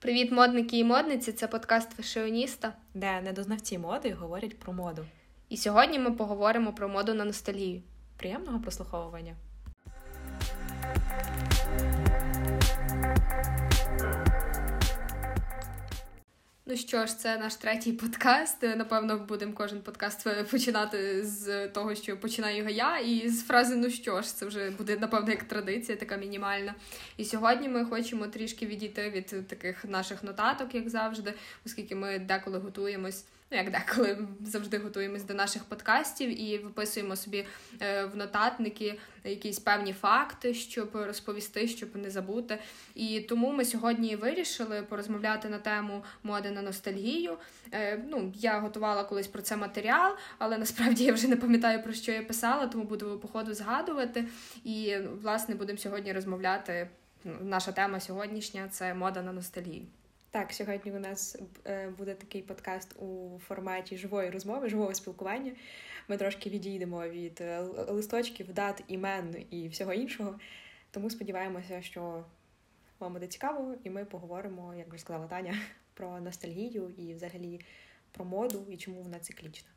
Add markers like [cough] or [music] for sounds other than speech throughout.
Привіт, модники і модниці! Це подкаст фешіоніста, де недознавці моди говорять про моду. І сьогодні ми поговоримо про моду на ностальгію. Приємного прослуховування. Ну що ж, це наш третій подкаст. Напевно, будемо кожен подкаст починати з того, що починаю його я, і з фрази Ну що ж, це вже буде, напевно, як традиція, така мінімальна. І сьогодні ми хочемо трішки відійти від таких наших нотаток, як завжди, оскільки ми деколи готуємось ну як деколи завжди готуємось до наших подкастів і виписуємо собі е, в нотатники якісь певні факти, щоб розповісти, щоб не забути. І тому ми сьогодні вирішили порозмовляти на тему моди на ностальгію. Е, ну, Я готувала колись про це матеріал, але насправді я вже не пам'ятаю про що я писала, тому буду по ходу згадувати. І власне будемо сьогодні розмовляти. Ну, наша тема сьогоднішня це мода на ностальгію. Так, сьогодні у нас е, буде такий подкаст у форматі живої розмови, живого спілкування. Ми трошки відійдемо від е, листочків, дат, імен і всього іншого. Тому сподіваємося, що вам буде цікаво, і ми поговоримо, як вже сказала Таня, [laughs] про ностальгію і взагалі про моду і чому вона циклічна.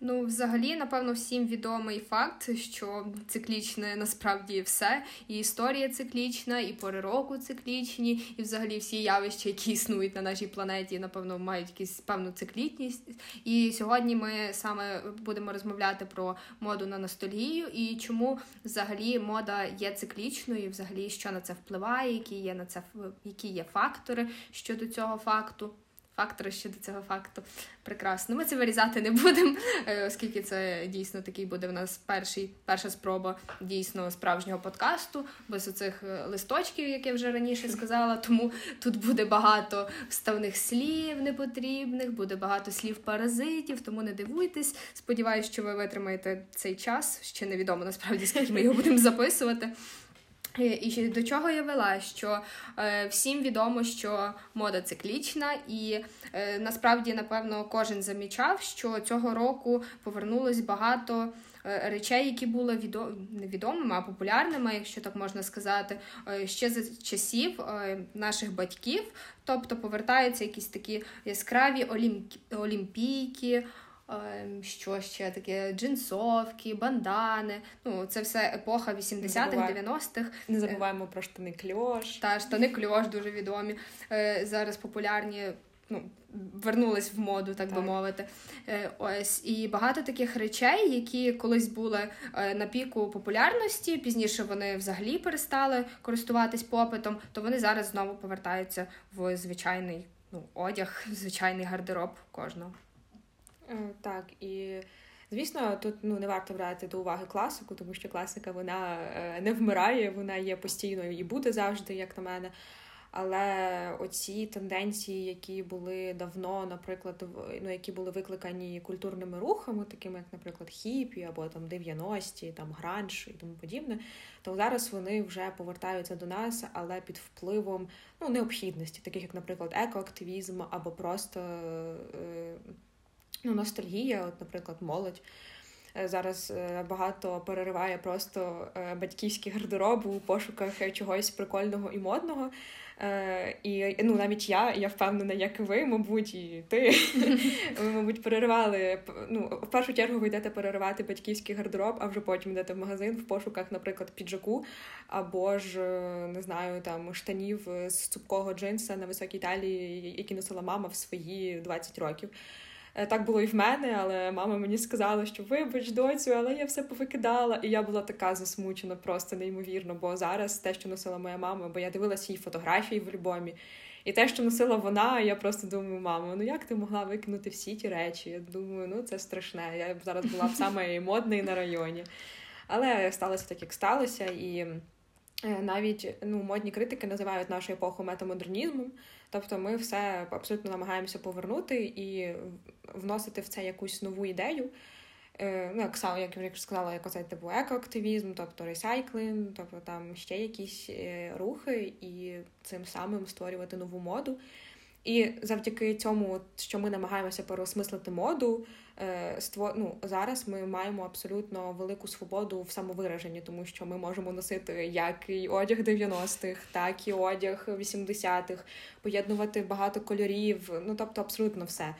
Ну, взагалі, напевно, всім відомий факт, що циклічне насправді все. І історія циклічна, і пори року циклічні, і взагалі всі явища, які існують на нашій планеті, напевно, мають якусь певну циклітність. І сьогодні ми саме будемо розмовляти про моду на ностальгію і чому взагалі мода є циклічною, і взагалі що на це впливає, які є на це які є фактори щодо цього факту фактори щодо цього факту. Прекрасно. Ми це вирізати не будемо, [laughs] е, оскільки це дійсно такий буде в нас перший, перша спроба дійсно справжнього подкасту, без оцих е, листочків, як я вже раніше [laughs] сказала. Тому тут буде багато вставних слів непотрібних, буде багато слів паразитів, тому не дивуйтесь. Сподіваюсь, що ви витримаєте цей час. Ще невідомо насправді скільки ми його будемо записувати. Е, і до чого я вела? Що е, всім відомо, що мода циклічна, і е, насправді, напевно, кожен замічав, що цього року повернулось багато е, речей, які були відо... невідомими, а популярними, якщо так можна сказати, е, ще за часів е, наших батьків. Тобто повертаються якісь такі яскраві олімп... олімпійки. Ем, що ще таке? Джинсовки, бандани. Ну, це все епоха 80-х, 90-х. Не забуваємо про штани кльош. Та штани кльош дуже відомі. Е, зараз популярні. Ну, вернулись в моду, так, так би мовити. Е, ось і багато таких речей, які колись були е, на піку популярності, пізніше вони взагалі перестали користуватись попитом, то вони зараз знову повертаються в звичайний ну, одяг, звичайний гардероб кожного. Е, так, і звісно, тут ну не варто брати до уваги класику, тому що класика вона е, не вмирає, вона є постійною і буде завжди, як на мене. Але оці тенденції, які були давно, наприклад, ну які були викликані культурними рухами, такими як, наприклад, хіпі або там 90-ті, там гранж і тому подібне, то зараз вони вже повертаються до нас, але під впливом ну необхідності, таких як, наприклад, екоактивізм або просто. Е- ну, ностальгія, от, наприклад, молодь. Е, зараз е, багато перериває просто е, батьківські гардероби у пошуках чогось прикольного і модного. І ну, навіть я, я впевнена, як і ви, мабуть, і ти [laughs] ви, мабуть, переривали. Ну, в першу чергу ви йдете переривати батьківський гардероб, а вже потім йдете в магазин в пошуках, наприклад, піджаку або ж не знаю, там штанів з цупкого джинса на високій талії, які носила мама в свої 20 років. Е, так було і в мене, але мама мені сказала, що вибач, доцю, але я все повикидала. І я була така засмучена, просто неймовірно. Бо зараз те, що носила моя мама, бо я дивилася її фотографії в альбомі. І те, що носила вона, я просто думаю, мамо, ну як ти могла викинути всі ті речі? Я думаю, ну це страшне. Я зараз була б саме модною на районі. Але сталося так, як сталося, і е, навіть ну, модні критики називають нашу епоху метамодернізмом. Тобто ми все абсолютно намагаємося повернути і вносити в це якусь нову ідею. Е, ну, як сам, як я вже сказала, як оцей типу екоактивізм, тобто ресайклинг, тобто там ще якісь е, рухи, і цим самим створювати нову моду. І завдяки цьому, що ми намагаємося переосмислити моду. Ну, зараз ми маємо абсолютно велику свободу в самовираженні, тому що ми можемо носити як і одяг 90-х, так і одяг 80-х, поєднувати багато кольорів, ну тобто абсолютно все.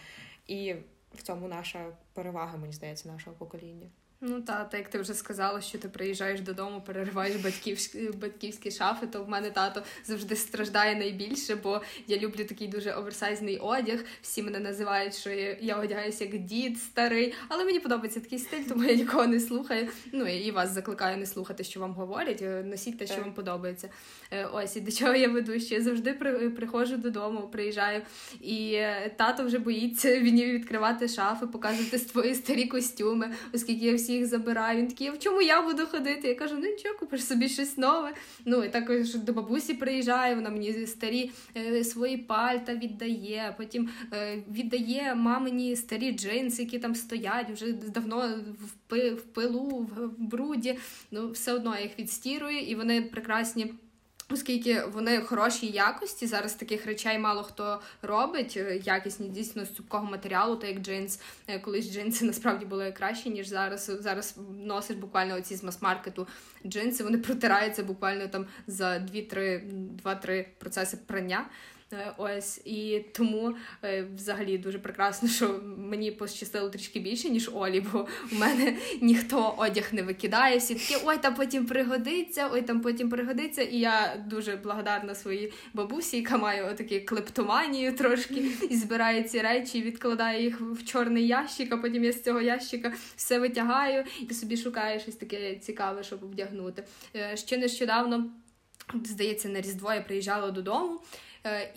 І в цьому наша перевага, мені здається, нашого покоління. Ну та, так як ти вже сказала, що ти приїжджаєш додому, перериваєш батьківські батьківські шафи, то в мене тато завжди страждає найбільше, бо я люблю такий дуже оверсайзний одяг. Всі мене називають, що я одягаюся як дід старий, але мені подобається такий стиль, тому я нікого не слухаю. Ну і вас закликаю не слухати, що вам говорять. Е, носіть те, що вам подобається. Е, ось і до чого я веду, що я завжди при, приходжу додому, приїжджаю, і е, тато вже боїться [laughs] він відкривати шафи, показувати свої старі костюми, оскільки я всі їх забираю. Він такий, в чому я буду ходити? Я кажу, ну нічого, купиш собі щось нове. Ну і також до бабусі приїжджає, вона мені старі е, свої пальта віддає. Потім е, віддає мамині старі джинси, які там стоять вже давно в пилу, в бруді. Ну, все одно я їх відстірую, і вони прекрасні. Оскільки вони хорошій якості, зараз таких речей мало хто робить, е, якісні дійсно з цупкого матеріалу, так як джинс. Е, колись джинси [laughs] насправді були кращі, ніж зараз. Зараз носиш буквально оці з мас-маркету джинси, вони протираються буквально там за 2-3 процеси прання. Е, ось і тому е, взагалі дуже прекрасно, що мені пощастило трішки більше, ніж Олі, бо у мене ніхто одяг не викидає. Всі такі ой, там потім пригодиться, ой, там потім пригодиться. І я дуже благодарна своїй бабусі, яка має отакі клептоманію трошки і збирає ці речі, і відкладає їх в чорний ящик, а потім я з цього ящика все витягаю і собі шукаю щось таке цікаве, щоб вдягнути. Е, ще нещодавно. Здається, на Різдво я приїжджала додому,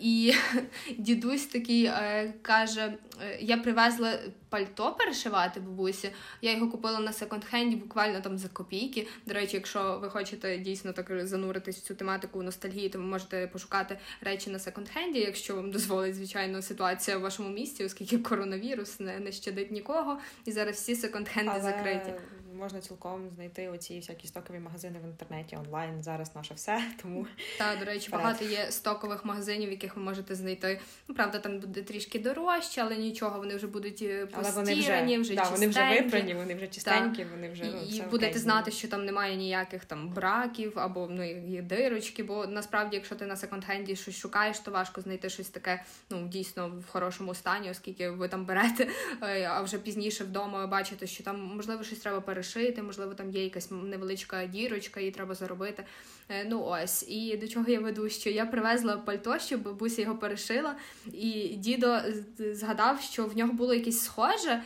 і [laughs] дідусь такий е, каже: «Е, я привезла пальто перешивати бабусі. Я його купила на секонд-хенді буквально там за копійки. До речі, якщо ви хочете дійсно так зануритись в цю тематику ностальгії, то ви можете пошукати речі на секонд-хенді, якщо вам дозволить, звичайно, ситуація в вашому місті, оскільки коронавірус не, не щадить нікого, і зараз всі секонд-хенди Але... закриті можна цілком знайти оці всякі стокові магазини в інтернеті онлайн. Зараз наше все. [laughs] Тому так, до речі, Вперед. багато є стокових магазинів, яких ви можете знайти. Ну правда, там буде трішки дорожче, але нічого, вони вже будуть постірані, е, вони вже, вже да, вони вже випрані, вони вже чистенькі. Вони вже ну, і будете окей. знати, що там немає ніяких там браків або ну є дирочки. Бо насправді, якщо ти на секонд-хенді щось шукаєш, то важко знайти щось таке, ну дійсно в хорошому стані, оскільки ви там берете, [laughs] е, а вже пізніше вдома бачите, що там можливо щось треба перешити перешити, можливо, там є якась невеличка дірочка, її треба заробити. Е, ну ось, і до чого я веду, що я привезла пальто, щоб бабуся його перешила, і дідо згадав, що в нього було якесь схоже.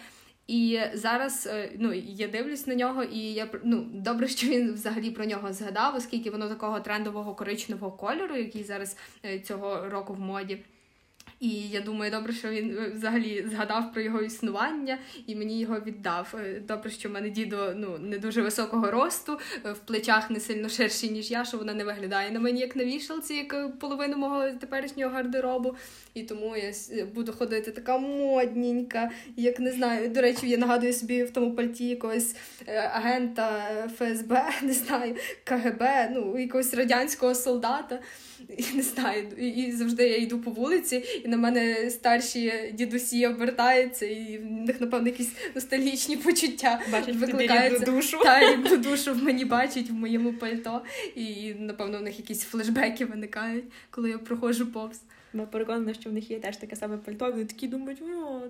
І зараз е, ну, я дивлюсь на нього, і я ну, добре, що він взагалі про нього згадав, оскільки воно такого трендового коричневого кольору, який зараз е, цього року в моді. І я думаю, добре, що він е, взагалі згадав про його існування і мені його віддав. Е, добре, що в мене дідо ну не дуже високого росту, е, в плечах не сильно ширші, ніж я, що вона не виглядає на мені як на вішалці, як половину мого теперішнього гардеробу. І тому я буду ходити така модненька, як не знаю. До речі, я нагадую собі в тому пальті якогось агента ФСБ, [laughs] не знаю, КГБ, ну якогось радянського солдата. І не знаю, і завжди я йду по вулиці, і на мене старші дідусі обертаються, і в них, напевно, якісь ностальгічні почуття бачать викликаються. душу. Та рідну душу в мені бачать в моєму пальто. І, напевно, в них якісь флешбеки виникають, коли я проходжу повз. Ми переконані, що в них є теж таке саме пальто, вони такі думають, о,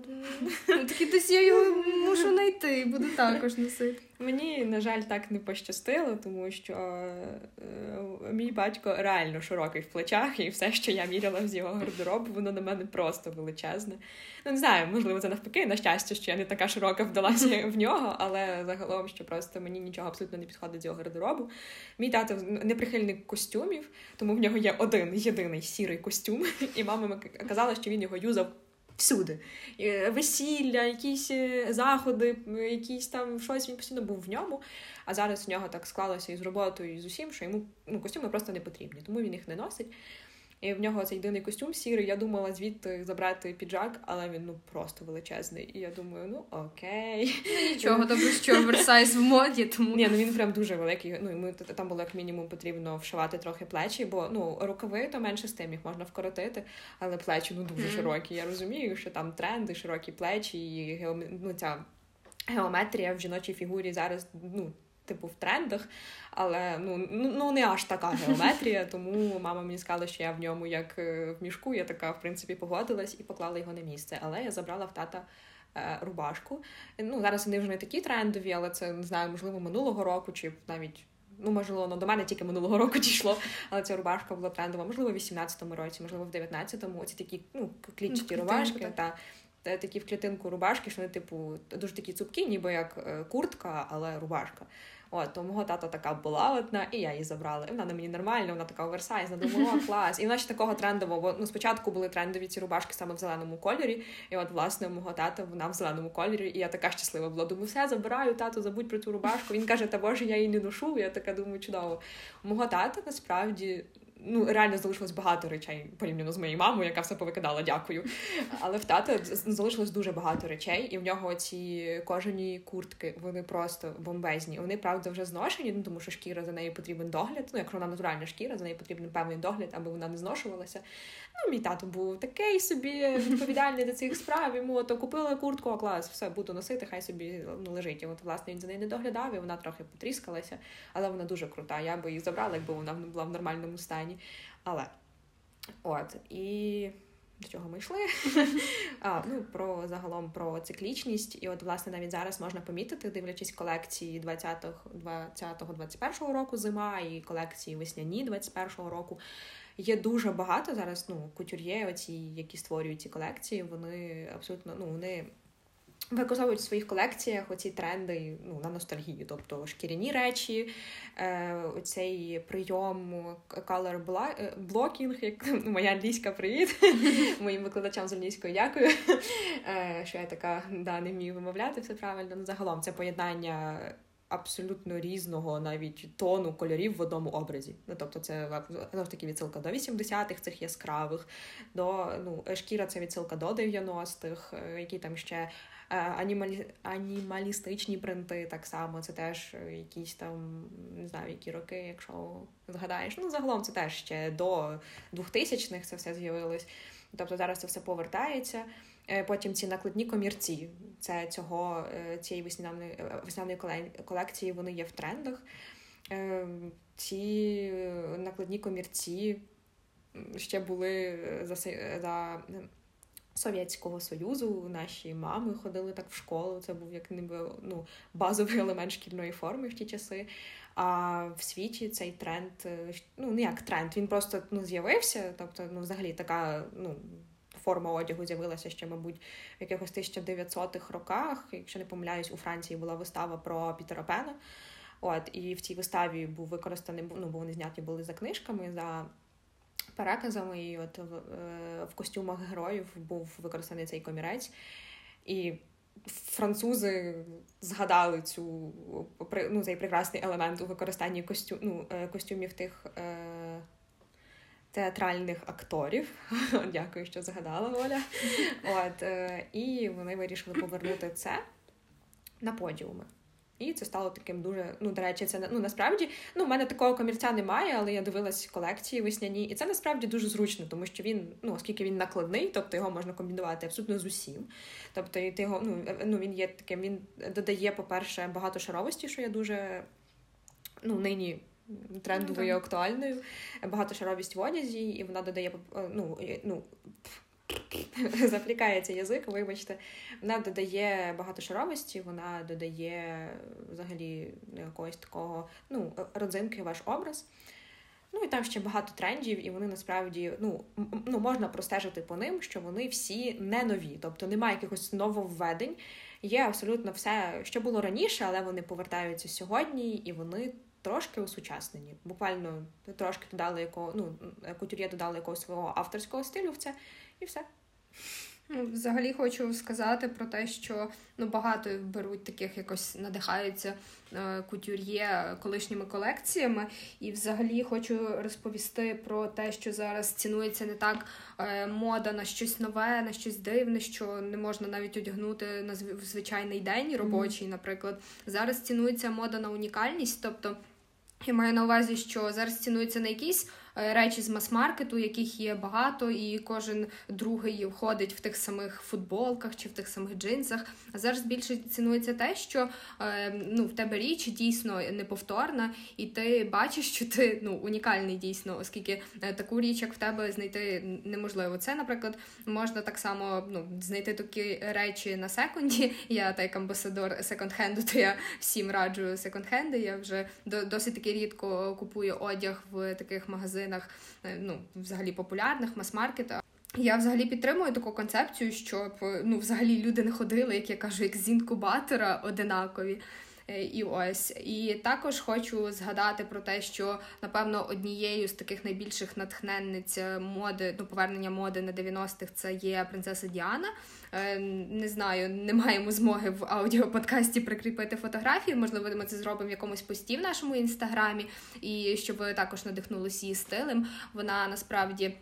ну, такі десь я його [laughs] мушу знайти, буду також носити. Мені, на жаль, так не пощастило, тому що е, мій батько реально широкий в плечах, і все, що я міряла з його гардеробу, воно на мене просто величезне. Ну, не знаю, можливо, це навпаки, на щастя, що я не така широка вдалася [laughs] в нього, але загалом, що просто мені нічого абсолютно не підходить з його гардеробу. Мій тато не прихильник костюмів, тому в нього є один єдиний сірий костюм, [laughs] і мама казала, що він його юзав всюди. Е, весілля, якісь е, заходи, якісь там щось він постійно був в ньому. А зараз у нього так склалося і з роботою, і з усім, що йому ну, костюми просто не потрібні, тому він їх не носить. І в нього цей єдиний костюм сірий. Я думала звідти забрати піджак, але він ну просто величезний. І я думаю, ну окей. Ну нічого, добре, що оверсайз в моді, тому ні, ну він прям дуже великий. Ну і ми там було як мінімум потрібно вшивати трохи плечі, бо ну рукави то менше з тим їх можна вкоротити, але плечі ну дуже широкі. Я розумію, що там тренди, широкі плечі, і геом... ну, ця геометрія в жіночій фігурі зараз ну типу в трендах, але ну ну не аж така геометрія. [laughs] Тому мама мені сказала, що я в ньому як е, в мішку. Я така в принципі погодилась і поклала його на місце. Але я забрала в тата. Е, рубашку. Ну, Зараз вони вже не такі трендові, але це не знаю, можливо, минулого року, чи навіть, ну, можливо, воно до мене тільки минулого [laughs] року дійшло, але ця рубашка була трендова, можливо, в 18-му році, можливо, в 19-му. Оці такі ну, клітчаті ну, рубашки. Та, такі в клітинку рубашки, що вони, типу, дуже такі цупкі, ніби як е, куртка, але рубашка. От, то мого тата така була одна, і я її забрала. І вона на мені нормальна, вона така оверсайзна, думаю, о, клас. І вона ще такого трендового, бо ну, спочатку були трендові ці рубашки саме в зеленому кольорі. І от, власне, мого тата вона в зеленому кольорі, і я така щаслива була. Думаю, все, забираю, тату, забудь про цю рубашку. Він каже, та боже, я її не ношу. Я така думаю, чудово. Мого тата насправді ну реально залишилось багато речей порівняно з моєю мамою, яка все повикидала, дякую. Але в тата залишилось дуже багато речей, і в нього ці кожані куртки, вони просто бомбезні. Вони правда вже зношені, ну тому що шкіра за нею потрібен догляд. Ну, якщо вона натуральна шкіра, за нею потрібен певний догляд, аби вона не зношувалася. Ну, мій тато був такий собі відповідальний до цих справ. Йому то купили куртку, а клас, все буду носити, хай собі ну, лежить. І от власне він за нею не доглядав, і вона трохи потріскалася, але вона дуже крута. Я би її забрала, якби вона була в нормальному стані. Але от і. До чого ми йшли? [laughs] а, ну, Про загалом про циклічність. І от, власне, навіть зараз можна помітити, дивлячись колекції 20-21 року зима і колекції весняні 21-го року. Є дуже багато зараз. Ну, кутюр'є, оці, які створюють ці колекції, вони абсолютно ну, вони використовують в своїх колекціях оці тренди ну, на ностальгію, тобто шкіряні речі, е, оцей прийом color blocking, як ну, моя англійська привіт, [laughs] моїм викладачам з англійської дякую, е, що я така да, не вмію вимовляти все правильно. Ну, загалом це поєднання. Абсолютно різного навіть тону кольорів в одному образі. Ну тобто, це знову таки відсилка до 80-х, цих яскравих, до ну шкіра це відсилка до 90-х, е, які там ще Е, анімалі... анімалістичні принти так само. Це теж якісь там, не знаю, які роки, якщо згадаєш. Ну, загалом це теж ще до 2000-х це все з'явилось. Тобто зараз це все повертається. Е, потім ці накладні комірці, це цього е, цієї весняної весняної колекції, вони є в трендах. Ці накладні комірці ще були за за Совєтського Союзу наші мами ходили так в школу. Це був як ніби ну, базовий [laughs] елемент шкільної форми в ті часи. А в світі цей тренд, е, ну не як тренд, він просто ну, з'явився. Тобто, ну, взагалі така ну, форма одягу з'явилася ще, мабуть, в якихось 1900-х роках. Якщо не помиляюсь, у Франції була вистава про Пітера Пена. От, і в цій виставі був використаний, ну, бо вони зняті були за книжками. за переказами, і от в, е, в костюмах героїв був використаний цей комірець. І французи згадали цю ну, цей прекрасний елемент у використанні костю, ну, е, костюмів тих е, театральних акторів. [laughs] Дякую, що згадала Оля. [laughs] От, е, І вони вирішили повернути це на подіуми. І це стало таким дуже. Ну, до речі, це ну насправді ну, в мене такого комірця немає, але я дивилась колекції весняні, і це насправді дуже зручно, тому що він, ну оскільки він накладний, тобто його можна комбінувати абсолютно з усім. Тобто, і ти його ну, ну він є таким, він додає, по-перше, багато шаровості, що я дуже ну, нині. Трендовою і актуальною, багатошаровість в одязі, і вона додає ну, ну [laughs] заплікається язик, вибачте, вона додає багатошаровості, вона додає взагалі якогось такого ну, родзинки ваш образ. Ну і там ще багато трендів, і вони насправді ну, ну, можна простежити по ним, що вони всі не нові, тобто немає якихось нововведень. Є абсолютно все, що було раніше, але вони повертаються сьогодні, і вони трошки осучаснені. Буквально трошки додали якого, ну, кутюр'є додали якогось свого авторського стилю в це, і все. Ну, взагалі хочу сказати про те, що ну багато беруть таких якось надихаються е, кутюр'є колишніми колекціями. І взагалі хочу розповісти про те, що зараз цінується не так е, мода на щось нове, на щось дивне, що не можна навіть одягнути на звичайний день робочий, наприклад. Зараз цінується мода на унікальність, тобто. Я маю на увазі, що зараз цінується не якісь речі з мас-маркету, яких є багато, і кожен другий входить в тих самих футболках чи в тих самих джинсах. А зараз більше цінується те, що е, ну, в тебе річ дійсно неповторна, і ти бачиш, що ти ну, унікальний дійсно, оскільки е, таку річ, як в тебе, знайти неможливо. Це, наприклад, можна так само ну, знайти такі речі на секунді. [laughs] Я так як амбасадор секонд-хенду, то я всім раджу секонд-хенди. Я вже досить таки рідко купую одяг в таких магазинах магазинах, е, ну взагалі популярних мас-маркетах. Я взагалі підтримую таку концепцію, щоб ну, взагалі люди не ходили, як я кажу, як з інкубатора одинакові. Е, і ось і також хочу згадати про те, що напевно однією з таких найбільших натхненниць моди, ну повернення моди на 90-х це є принцеса Діана. Е, не знаю, не маємо змоги в аудіоподкасті прикріпити фотографії. Можливо, ми це зробимо в якомусь пості в нашому інстаграмі, і щоб ви також надихнулися її стилем. Вона насправді.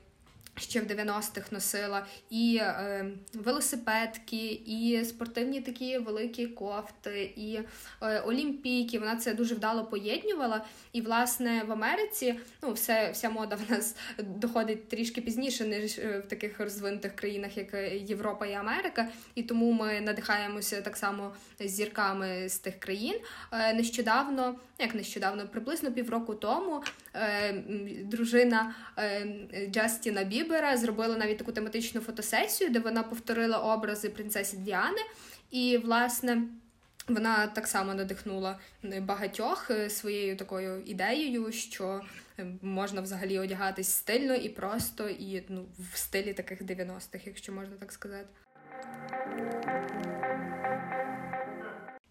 Ще в 90-х носила і е, велосипедки, і спортивні такі великі кофти, і е, олімпійки. Вона це дуже вдало поєднувала. І, власне, в Америці ну, все, вся мода в нас доходить трішки пізніше, ніж е, в таких розвинутих країнах, як Європа і Америка. І тому ми надихаємося так само зірками з тих країн. Е, нещодавно, як нещодавно, приблизно півроку тому е, дружина е, Джастіна Бі. Бібера зробила навіть таку тематичну фотосесію, де вона повторила образи принцеси Діани. І, власне, вона так само надихнула багатьох е, своєю такою ідеєю, що е, можна взагалі одягатись стильно і просто, і ну, в стилі таких 90-х, якщо можна так сказати.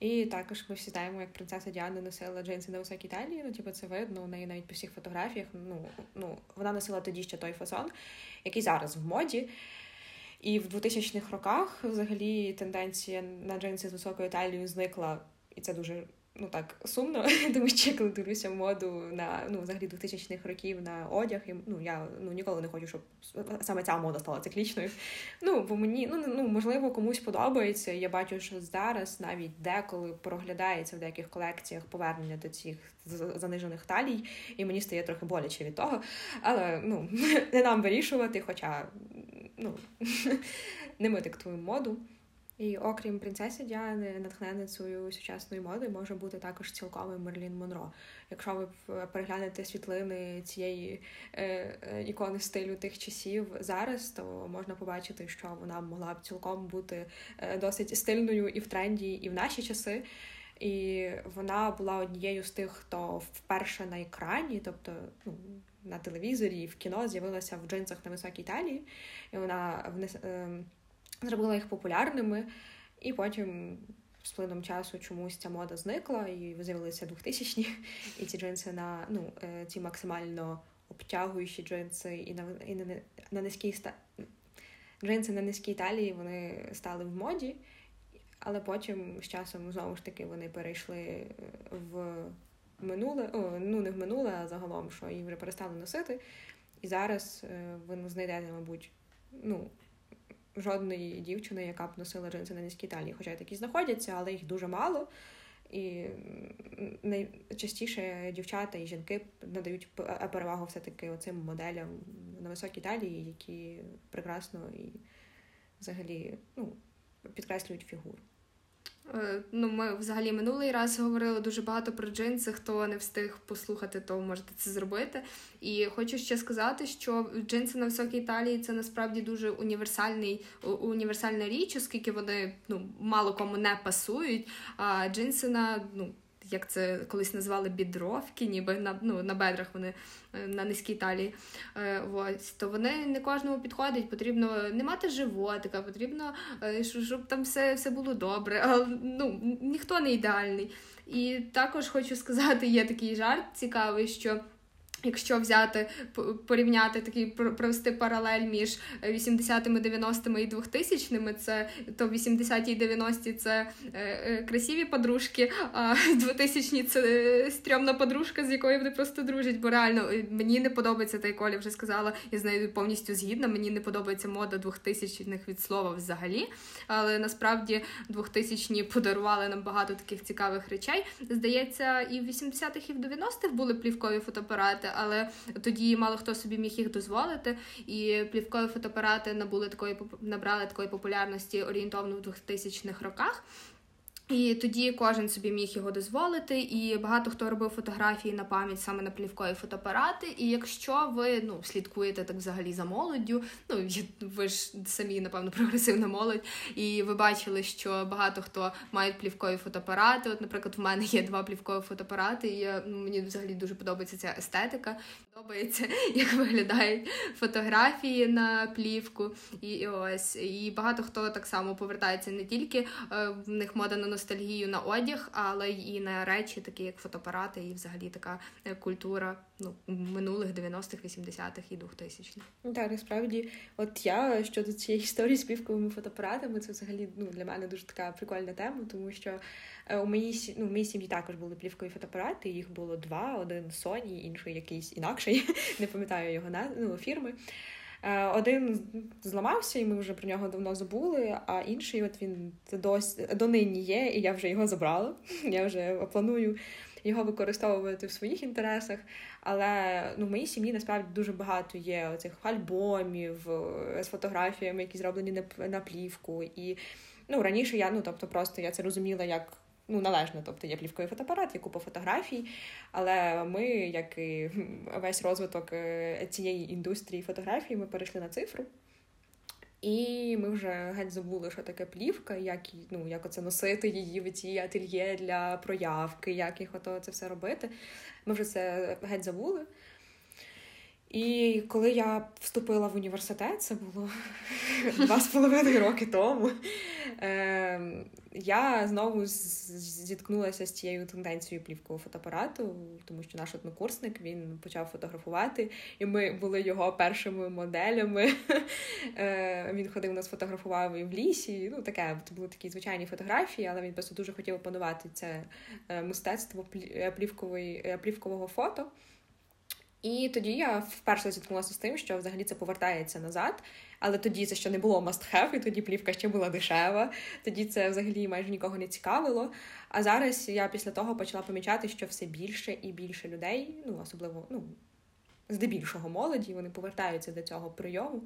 І також ми всі знаємо, як принцеса Діана носила джинси на високій талії. Ну, типу, це видно у неї навіть по всіх фотографіях. Ну, ну, Вона носила тоді ще той фасон, який зараз в моді. І в 2000-х роках взагалі тенденція на джинси з високою талією зникла, і це дуже ну так сумно, [laughs] тому що коли дивлюся моду на ну взагалі 2000-х років на одяг, і ну я ну ніколи не хочу, щоб саме ця мода стала циклічною. Ну бо мені ну ну можливо комусь подобається. Я бачу, що зараз навіть деколи проглядається в деяких колекціях повернення до цих занижених талій, і мені стає трохи боляче від того. Але ну [laughs] не нам вирішувати, хоча ну [laughs] не ми диктуємо моду. І окрім принцеси Діани, натхненницею сучасної моди може бути також цілком Мерлін Монро. Якщо ви переглянете світлини цієї е, е, ікони стилю тих часів зараз, то можна побачити, що вона могла б цілком бути е, досить стильною і в тренді, і в наші часи. І вона була однією з тих, хто вперше на екрані, тобто ну, на телевізорі, в кіно з'явилася в джинсах на високій талії, і вона внес. Е, зробила їх популярними, і потім з плином часу чомусь ця мода зникла, і з'явилися 2000-ні, і ці джинси на ну, е, ці максимально обтягуючі джинси, і на і на, на низькій ста... джинси на низькій талії вони стали в моді, але потім з часом знову ж таки вони перейшли в минуле, о, ну не в минуле, а загалом, що їх вже перестали носити. І зараз е, ви знайдете, мабуть, ну, жодної дівчини, яка б носила джинси на низькій талії. Хоча такі знаходяться, але їх дуже мало. І найчастіше дівчата і жінки надають перевагу все-таки оцим моделям на високій талії, які прекрасно і взагалі ну, підкреслюють фігуру. Е, ну, Ми взагалі минулий раз говорили дуже багато про джинси. Хто не встиг послухати, то можете це зробити. І хочу ще сказати, що джинси на високій талії це насправді дуже універсальний, універсальна річ, оскільки вони ну, мало кому не пасують. А джинси на ну, як це колись назвали бідровки, ніби на ну, на бедрах вони е, на низькій талії. Е, ось, То вони не кожному підходять, потрібно не мати животика, потрібно, е, щоб там все все було добре. Але ну, ніхто не ідеальний. І також хочу сказати, є такий жарт цікавий, що. Якщо взяти порівняти такий провести паралель між 80-ми, 90-ми і 2000-ми, це то 80-ті і 90-ті це е, е, красиві подружки, а 2000-ні це е, стрьомна подружка, з якою вони просто дружать. Бо реально е, мені не подобається та й Коля вже сказала, я з нею повністю згідна. Мені не подобається мода 2000-х від слова взагалі. Але насправді 2000-ні подарували нам багато таких цікавих речей. Здається, і в 80-х, і в 90-х були плівкові фотоапарати але тоді мало хто собі міг їх дозволити. І плівкові фотоапарати набули такої набрали такої популярності орієнтовно в 2000-х роках. І тоді кожен собі міг його дозволити, і багато хто робив фотографії на пам'ять саме на плівкові фотоапарати. І якщо ви ну слідкуєте так взагалі за молоддю, ну ви ж самі, напевно, [laughs] прогресивна молодь, і ви бачили, що багато хто мають плівкові фотоапарати. От, наприклад, в мене є два плівкові фотоапарати, і я, ну, мені взагалі дуже подобається ця естетика. Подобається, [laughs] як виглядають фотографії на плівку. І, і ось і багато хто так само повертається не тільки е, в них мода на ностальгію на одяг, але й на речі, такі як фотоапарати, і взагалі така е, культура ну, минулих 90-х, 80-х і 2000-х. Ну, так, насправді, от я щодо цієї історії з півковими фотоапаратами, це взагалі ну, для мене дуже така прикольна тема, тому що е, у моїй ну, в моїй сім'ї також були плівкові фотоапарати, їх було два: один Sony, інший якийсь інакший, [laughs] не пам'ятаю його ну, фірми. Е, один зламався, і ми вже про нього давно забули, а інший, от він досі донині є, і я вже його забрала. [laughs] Я вже планую його використовувати в своїх інтересах. Але ну, в моїй сім'ї насправді дуже багато є цих альбомів е, з фотографіями, які зроблені на, плівку. І ну, раніше я ну, тобто, просто я це розуміла як ну, належно. Тобто є плівковий фотоапарат, є купа фотографій. Але ми, як і весь розвиток е, цієї індустрії фотографії, ми перейшли на цифру. І ми вже геть забули, що таке плівка, як ну, як оце носити її в ці ательє для проявки, як їх ото це все робити. Ми вже це геть забули. І коли я вступила в університет, це було [laughs] два з половиною роки тому, е, я знову зіткнулася з цією тенденцією плівкового фотоапарату, тому що наш однокурсник він почав фотографувати, і ми були його першими моделями. [laughs] Е, Він ходив нас фотографував і в лісі. Ну, таке це були такі звичайні фотографії, але він просто дуже хотів опанувати це е, мистецтво е, плівкової, плівкового фото. І тоді я вперше зіткнулася з тим, що взагалі це повертається назад. Але тоді це ще не було must-have, і тоді плівка ще була дешева. Тоді це взагалі майже нікого не цікавило. А зараз я після того почала помічати, що все більше і більше людей, ну особливо ну, здебільшого молоді, вони повертаються до цього прийому.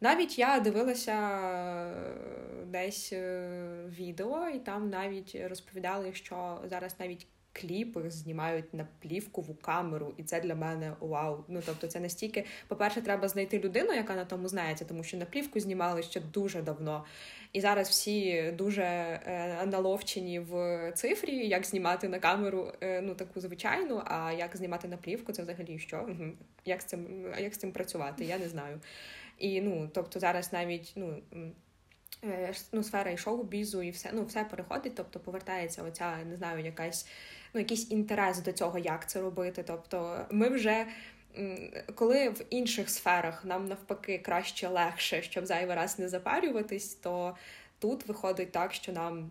Навіть я дивилася е, десь е, відео, і там навіть розповідали, що зараз навіть кліпи знімають на плівкову камеру, і це для мене вау. Ну тобто, це настільки, по-перше, треба знайти людину, яка на тому знається, тому що на плівку знімали ще дуже давно. І зараз всі дуже е, наловчені в цифрі, як знімати на камеру, е, ну таку звичайну. А як знімати на плівку, це взагалі що? Як з цим як з цим працювати? Я не знаю. І ну, тобто, зараз навіть ну. Е, ну, сфера і шоу-бізу, і все ну, все переходить, тобто повертається оця, не знаю, якась ну, якийсь інтерес до цього, як це робити. Тобто, ми вже. Коли в інших сферах нам навпаки краще легше, щоб зайвий раз не запарюватись, то тут виходить так, що нам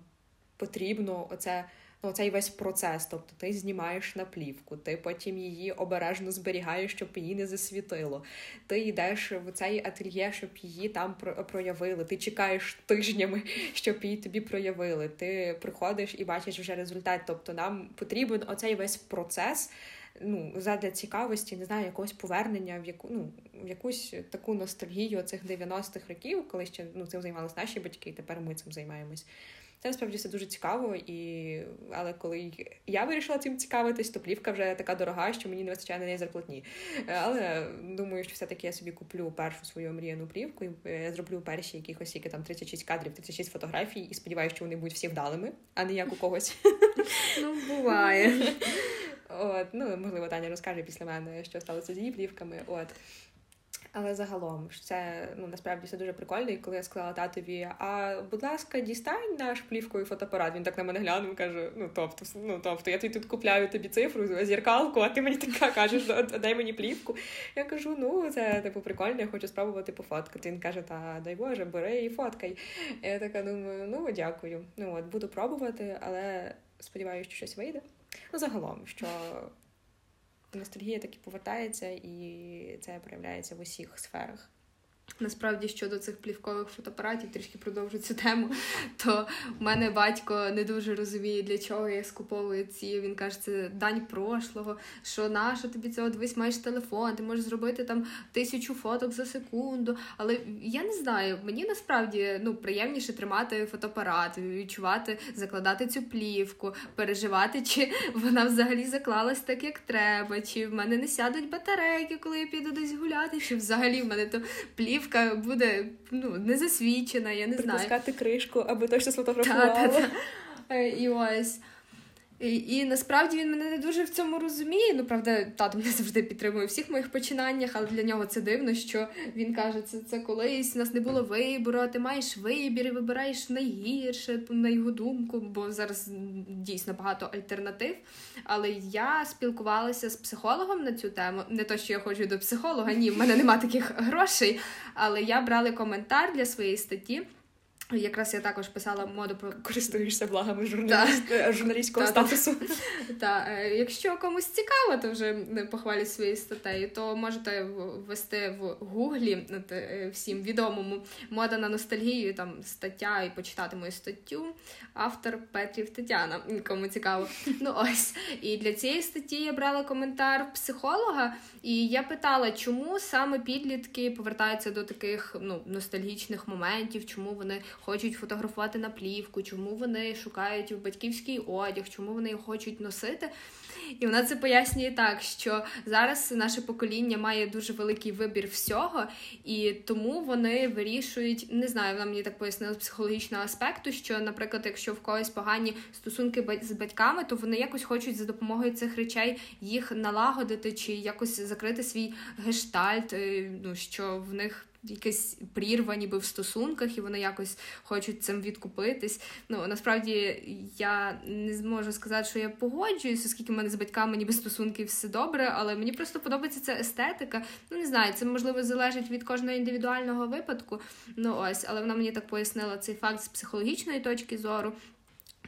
потрібно оце ну, цей весь процес. Тобто ти знімаєш наплівку, ти потім її обережно зберігаєш, щоб її не засвітило. Ти йдеш в цей ательє, щоб її там проявили. Ти чекаєш тижнями, [laughs] щоб її тобі проявили. Ти приходиш і бачиш вже результат. Тобто нам потрібен оцей весь процес. Ну, задля цікавості, не знаю, якогось повернення в яку ну, в якусь таку ностальгію цих 90-х років, коли ще ну, цим займалися наші батьки, і тепер ми цим займаємось. Це насправді все дуже цікаво, і але коли я вирішила цим цікавитись, то плівка вже така дорога, що мені не вистачає на неї зарплатні. Але думаю, що все-таки я собі куплю першу свою мріяну плівку, і я е, зроблю перші якихось які там 36 кадрів, 36 фотографій, і сподіваюся, що вони будуть всі вдалими, а не як у когось. Ну, буває. От, ну можливо, Таня розкаже після мене, що сталося з її плівками. От. Але загалом це ну насправді все дуже прикольно. І коли я сказала татові, а будь ласка, дістань наш плівковий фотоапарат. Він так на мене глянув, каже: ну тобто, ну тобто, я тобі тут купляю тобі цифру, зіркалку, а ти мені така кажеш, дай мені плівку. Я кажу, ну це типу прикольно, я хочу спробувати пофоткати. Він каже, та дай Боже, бери і фоткай. Я така думаю, ну дякую. Ну от буду пробувати, але сподіваюся, що щось вийде. Ну загалом, що ностальгія таки повертається, і це проявляється в усіх сферах. Насправді щодо цих плівкових фотоапаратів, трішки продовжу цю тему. То в мене батько не дуже розуміє, для чого я скуповую ці. Він каже, це дань прошлого. Що нащо тобі цього дивись, маєш телефон, ти можеш зробити там тисячу фоток за секунду. Але я не знаю, мені насправді ну приємніше тримати фотоапарат, відчувати, закладати цю плівку, переживати, чи вона взагалі заклалась так, як треба, чи в мене не сядуть батарейки, коли я піду десь гуляти, чи взагалі в мене то плівка плівка буде ну, не засвічена, я не знаю. Притискати кришку, аби точно сфотографували. Е, і ось. І, і насправді він мене не дуже в цьому розуміє. Ну, правда, тато мене завжди підтримує в всіх моїх починаннях, але для нього це дивно, що він каже, це це колись у нас не було вибору, а ти маєш вибір і вибираєш найгірше, на його думку, бо зараз дійсно багато альтернатив. Але я спілкувалася з психологом на цю тему. Не то, що я ходжу до психолога, ні, в мене нема таких грошей. Але я брала коментар для своєї статті. Якраз я також писала моду про користуєшся благами журналіст... Е, журналістського статусу. [laughs] Так, е, якщо комусь цікаво, то вже похвалю свої статей, то можете ввести в гуглі е, всім відомому мода на ностальгію, там стаття і почитати мою статтю. Автор Петрів Тетяна, кому цікаво. Ну ось. І для цієї статті я брала коментар психолога, і я питала, чому саме підлітки повертаються до таких ну, ностальгічних моментів, чому вони хочуть фотографувати на плівку, чому вони шукають батьківський одяг, чому вони його хочуть носити. І вона це пояснює так, що зараз наше покоління має дуже великий вибір всього, і тому вони вирішують, не знаю, вона мені так пояснила з психологічного аспекту, що, наприклад, якщо в когось погані стосунки з батьками, то вони якось хочуть за допомогою цих речей їх налагодити чи якось закрити свій гештальт, е, ну що в них якась прірва ніби в стосунках, і вони якось хочуть цим відкупитись. Ну насправді я не зможу сказати, що я погоджуюся, оскільки в мене з батьками ніби стосунки все добре, але мені просто подобається ця естетика. Ну не знаю, це можливо залежить від кожного індивідуального випадку. Ну ось, але вона мені так пояснила цей факт з психологічної точки зору.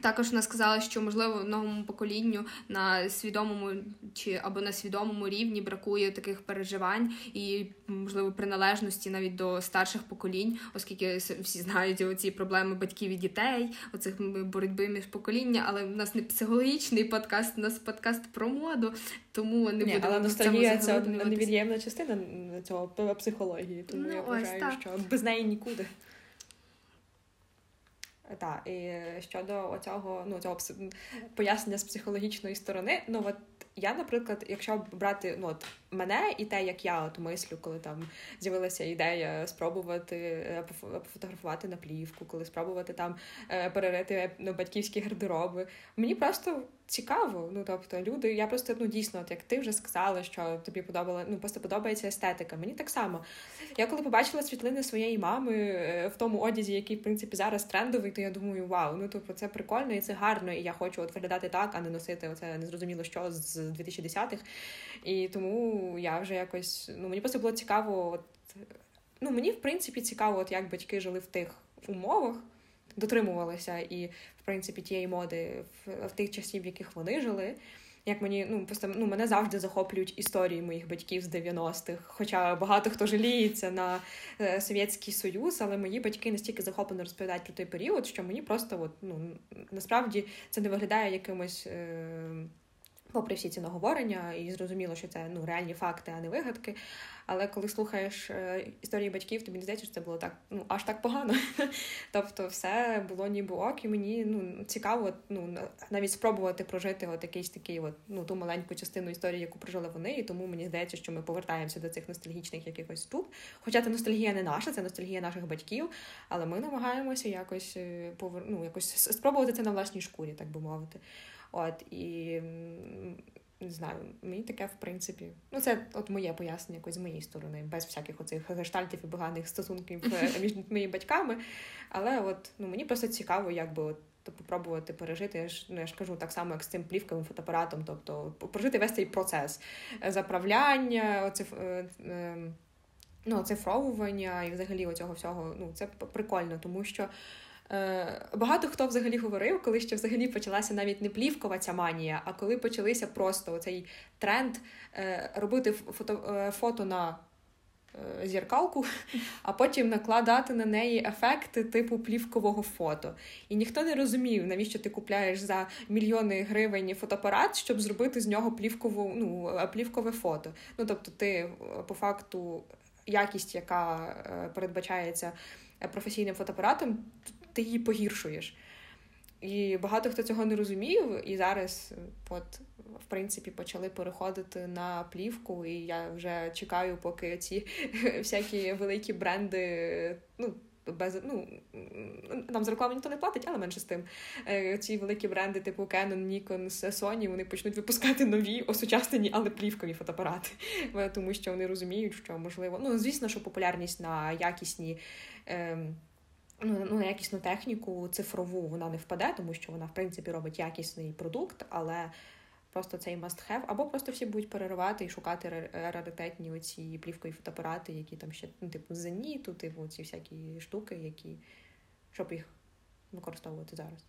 Також вона сказала, що можливо новому поколінню на свідомому чи або на свідомому рівні бракує таких переживань і можливо приналежності навіть до старших поколінь, оскільки всі знають оці проблеми батьків і дітей, оцих боротьби між покоління. Але в нас не психологічний подкаст, у нас подкаст про моду, тому не буде але ностальгія це невід'ємна частина цього психології. Тому ну, я вважаю, що без неї нікуди. Так, і щодо оцього, ну, цього пояснення з психологічної сторони, ну от я, наприклад, якщо брати ну, от, мене і те, як я от мислю, коли там з'явилася ідея спробувати е, пофотографувати на плівку, коли спробувати там е, перерити ну, батьківські гардероби, мені просто цікаво. Ну тобто, люди, я просто ну дійсно, от як ти вже сказала, що тобі подобала, ну просто подобається естетика. Мені так само. Я коли побачила світлини своєї мами е, в тому одязі, який в принципі зараз трендовий, то я думаю, вау, ну тобто це прикольно і це гарно, і я хочу от виглядати так, а не носити оце незрозуміло що з 2010-х. І тому я вже якось ну мені просто було цікаво, от ну мені в принципі цікаво, от як батьки жили в тих умовах дотримувалися і, в принципі, тієї моди в, в тих часів, в яких вони жили. Як мені ну просто ну мене завжди захоплюють історії моїх батьків з 90-х. Хоча багато хто жаліється на е, Совєтський Союз, але мої батьки настільки захоплено розповідають про той період, що мені просто от, ну насправді це не виглядає якимось. Е- Попри всі ці наговорення, і зрозуміло, що це ну реальні факти, а не вигадки. Але коли слухаєш е, історії батьків, тобі не здається, що це було так, ну аж так погано. [laughs] Тобто, все було ніби ок, і мені ну цікаво, ну навіть спробувати прожити от якийсь такий, от ну ту маленьку частину історії, яку прожили вони, і тому мені здається, що ми повертаємося до цих ностальгічних якихось штук. Хоча це ностальгія не наша, це ностальгія наших батьків, але ми намагаємося якось е, ну, якось спробувати це на власній шкурі, так би мовити. От і не знаю, мені таке, в принципі, ну це от моє пояснення якось з моєї сторони, без всяких оцих гештальтів і поганих стосунків е, [laughs] між моїми батьками. Але от ну мені просто цікаво, як би от. Попробувати пережити, я ж ну, я ж кажу так само, як з цим плівковим фотоапаратом, тобто прожити весь цей процес заправляння, оциф, е, е, ну, оцифровування і взагалі оцього всього. Ну, це прикольно, тому що багато хто взагалі говорив, коли ще взагалі почалася навіть не плівкова ця манія, а коли почалися просто цей тренд е, робити фото, е, фото на зіркалку, а потім накладати на неї ефекти типу плівкового фото. І ніхто не розумів, навіщо ти купляєш за мільйони гривень фотоапарат, щоб зробити з нього плівкову, ну, плівкове фото. Ну тобто, ти по факту якість, яка передбачається професійним фотоапаратом, ти її погіршуєш. І багато хто цього не розумів, і зараз, от, в принципі, почали переходити на плівку, і я вже чекаю, поки ці [laughs] всякі великі бренди, ну, без ну нам за рекламу ніхто не платить, але менше з тим. Е, ці великі бренди, типу Canon, Nikon, Sony, вони почнуть випускати нові осучаснені, але плівкові фотоапарати, [laughs] е, тому що вони розуміють, що можливо, ну звісно, що популярність на якісні. Ем, ну, ну, на якісну техніку цифрову вона не впаде, тому що вона, в принципі, робить якісний продукт, але просто цей must have, або просто всі будуть переривати і шукати раритетні оці плівкові фотоапарати, які там ще, ну, типу, зеніту, типу, ці всякі штуки, які щоб їх використовувати зараз.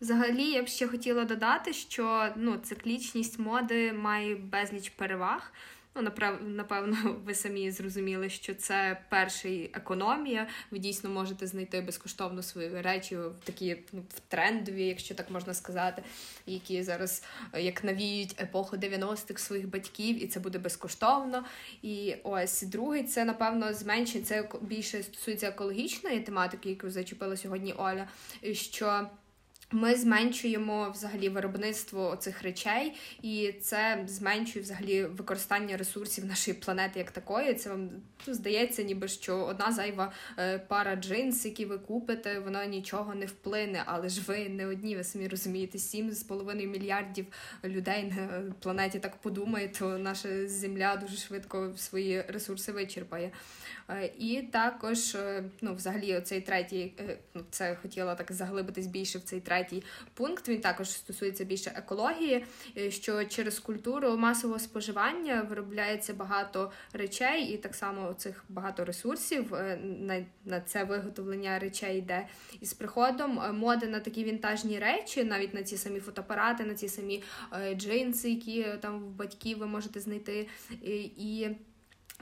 Взагалі, я б ще хотіла додати, що ну, циклічність моди має безліч переваг. Ну, напевно, [laughs] ви самі зрозуміли, що це перший економія. Ви дійсно можете знайти безкоштовно свої речі в такі ну, в трендові, якщо так можна сказати, які зараз е, як навіють епоху 90-х своїх батьків, і це буде безкоштовно. І ось другий це, напевно, зменшить це більше стосується екологічної тематики, яку зачепила сьогодні Оля. що ми зменшуємо взагалі виробництво цих речей, і це зменшує взагалі використання ресурсів нашої планети як такої. Це вам здається, ніби що одна зайва е, пара джинс, які ви купите, вона нічого не вплине. Але ж ви не одні, ви самі розумієте, 7,5 мільярдів людей на планеті так подумає, то наша земля дуже швидко свої ресурси вичерпає. Е, і також, е, ну, взагалі, оцей третій, ну, це хотіла так заглибитись більше в цей третій третій пункт. Він також стосується більше екології, е, що через культуру масового споживання виробляється багато речей, і так само цих багато ресурсів е, на це виготовлення речей йде. І з приходом е, моди на такі вінтажні речі, навіть на ці самі фотоапарати, на ці самі джинси, які там в батьків ви можете знайти. і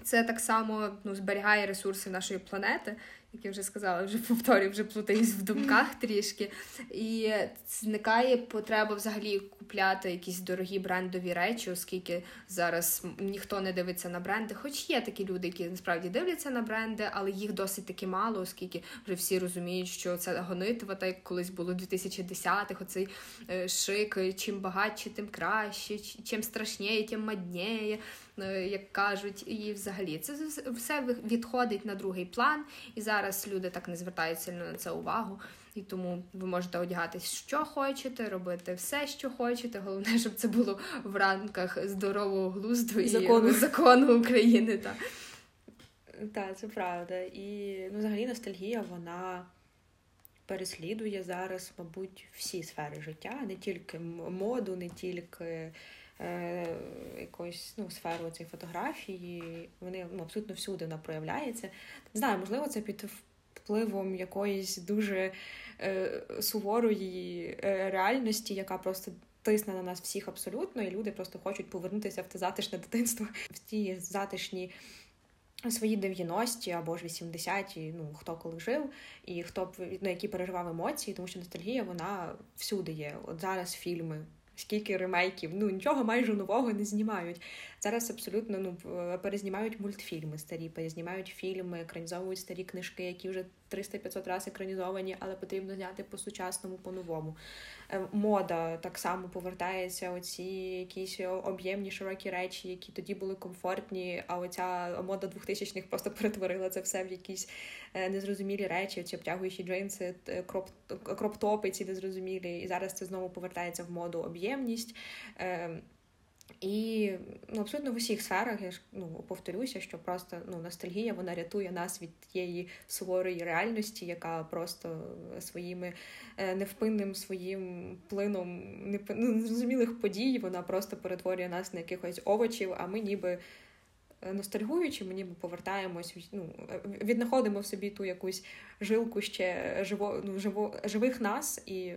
це так само ну, зберігає ресурси нашої планети як я вже сказала, вже повторюю, вже плутаюсь в думках трішки. І зникає потреба взагалі купляти якісь дорогі брендові речі, оскільки зараз ніхто не дивиться на бренди. Хоч є такі люди, які насправді дивляться на бренди, але їх досить таки мало, оскільки вже всі розуміють, що це гонитва, так як колись було 2010-х, оцей е, шик, чим багатше, тим краще, чим страшніє, тим мадніє. Е, як кажуть, і взагалі це все відходить на другий план. І зараз люди так не звертають сильно на це увагу. І тому ви можете одягатись, що хочете, робити все, що хочете. Головне, [laughs] щоб це було в рамках здорового глузду і закону, закону України. Так, Так, це правда. І ну, взагалі ностальгія, вона переслідує зараз, мабуть, всі сфери життя, не тільки моду, не тільки е, якоїсь ну, сферу цієї фотографії. Вони ну, абсолютно всюди вона проявляється. Не знаю, можливо, це під впливом якоїсь дуже е, суворої е, реальності, яка просто. Тисне на нас всіх абсолютно, і люди просто хочуть повернутися в те затишне дитинство, в ті затишні свої 90-ті або ж 80-ті, ну хто коли жив, і хто ну, які переживав емоції, тому що ностальгія вона всюди є. От зараз фільми скільки ремейків, ну нічого майже нового не знімають. Зараз абсолютно ну перезнімають мультфільми старі, перезнімають фільми, екранізовують старі книжки, які вже 300-500 разів екранізовані, але потрібно зняти по-сучасному, по-новому. Е, мода так само повертається. Оці якісь об'ємні широкі речі, які тоді були комфортні. А оця мода 2000-х просто перетворила це все в якісь е, незрозумілі речі. Оці обтягуючі джинси, кроп кроптопи ці незрозумілі. І зараз це знову повертається в моду об'ємність. І ну, абсолютно в усіх сферах я ж ну повторюся, що просто ну ностальгія вона рятує нас від тієї суворої реальності, яка просто своїми е, невпинним своїм плином ну, незрозумілих подій вона просто перетворює нас на якихось овочів, а ми ніби. Е, ностальгуючи, ми ніби повертаємось, ну, е, віднаходимо в собі ту якусь жилку ще живо, ну, живо, живих нас, і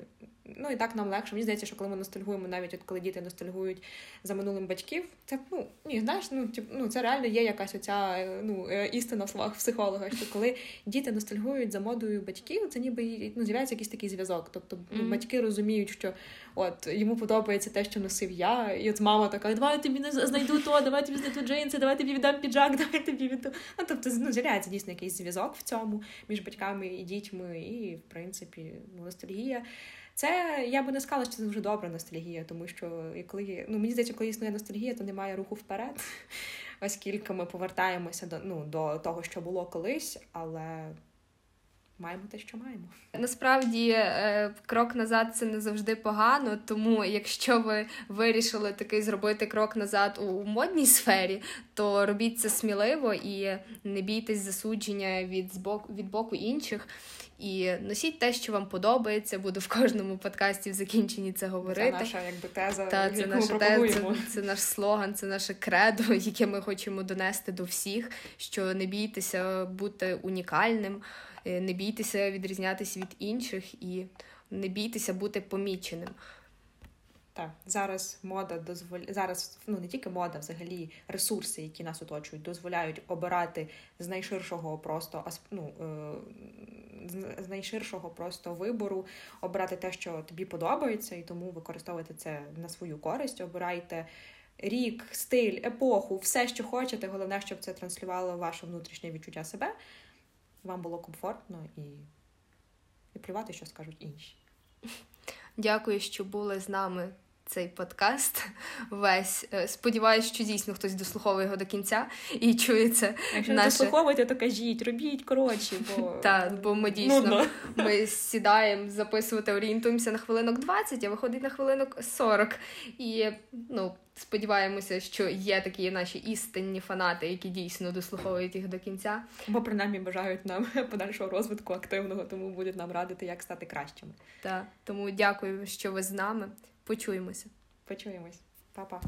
Ну і так нам легше. Мені здається, що коли ми ностальгуємо, навіть от коли діти ностальгують за минулим батьків, це ну ні, знаєш, ну тип, ну це реально є якась оця е, ну е, істина в словах психолога. Що коли діти ностальгують за модою батьків, це ніби ну з'являється якийсь такий зв'язок. Тобто mm-hmm. батьки розуміють, що от йому подобається те, що носив я, і от мама така: давай тобі не знайду то, давай тобі знайду джинси, давай тобі віддам піджак, [laughs] давай тобі віддам. Ну тобто ну, з'являється дійсно якийсь зв'язок в цьому між батьками і дітьми, і в принципі ностальгія. Це я би не сказала, що це дуже добра ностальгія, тому що коли ну мені здається, коли існує ностальгія, то немає руху вперед, [laughs] оскільки ми повертаємося до ну до того, що було колись, але. Маємо те, що маємо. Насправді е, крок назад це не завжди погано. Тому, якщо ви вирішили такий зробити крок назад у модній сфері, то робіть це сміливо і не бійтесь засудження від збоку від боку інших. І носіть те, що вам подобається, буду в кожному подкасті в закінченні це говорити. Це наша якби теза. Та, це наша теза, це, це наш слоган, це наше кредо, [laughs] яке ми хочемо донести до всіх. Що не бійтеся бути унікальним, е, не бійтеся відрізнятися від інших і не бійтеся бути поміченим. Так, зараз мода дозволяє зараз, ну не тільки мода, взагалі ресурси, які нас оточують, дозволяють обирати з найширшого просто ну, е, з найширшого просто вибору, обирати те, що тобі подобається, і тому використовуйте це на свою користь. Обирайте рік, стиль, епоху, все, що хочете. Головне, щоб це транслювало ваше внутрішнє відчуття себе. Вам було комфортно і, і плювати, що скажуть інші. Дякую, що були з нами цей подкаст [laughs] весь. Е, сподіваюсь, що дійсно хтось дослуховує його до кінця і чує це. Якщо наше... дослуховуєте, то кажіть, робіть коротше, бо [laughs] Так, бо ми дійсно Нудно. [laughs] ми сідаємо записувати, орієнтуємося на хвилинок 20, а виходить на хвилинок 40. І ну. Сподіваємося, що є такі наші істинні фанати, які дійсно дослуховують їх до кінця. Бо принаймні бажають нам подальшого розвитку активного, тому будуть нам радити, як стати кращими. Так, тому дякую, що ви з нами. Почуємося. Почуємось, Па-па.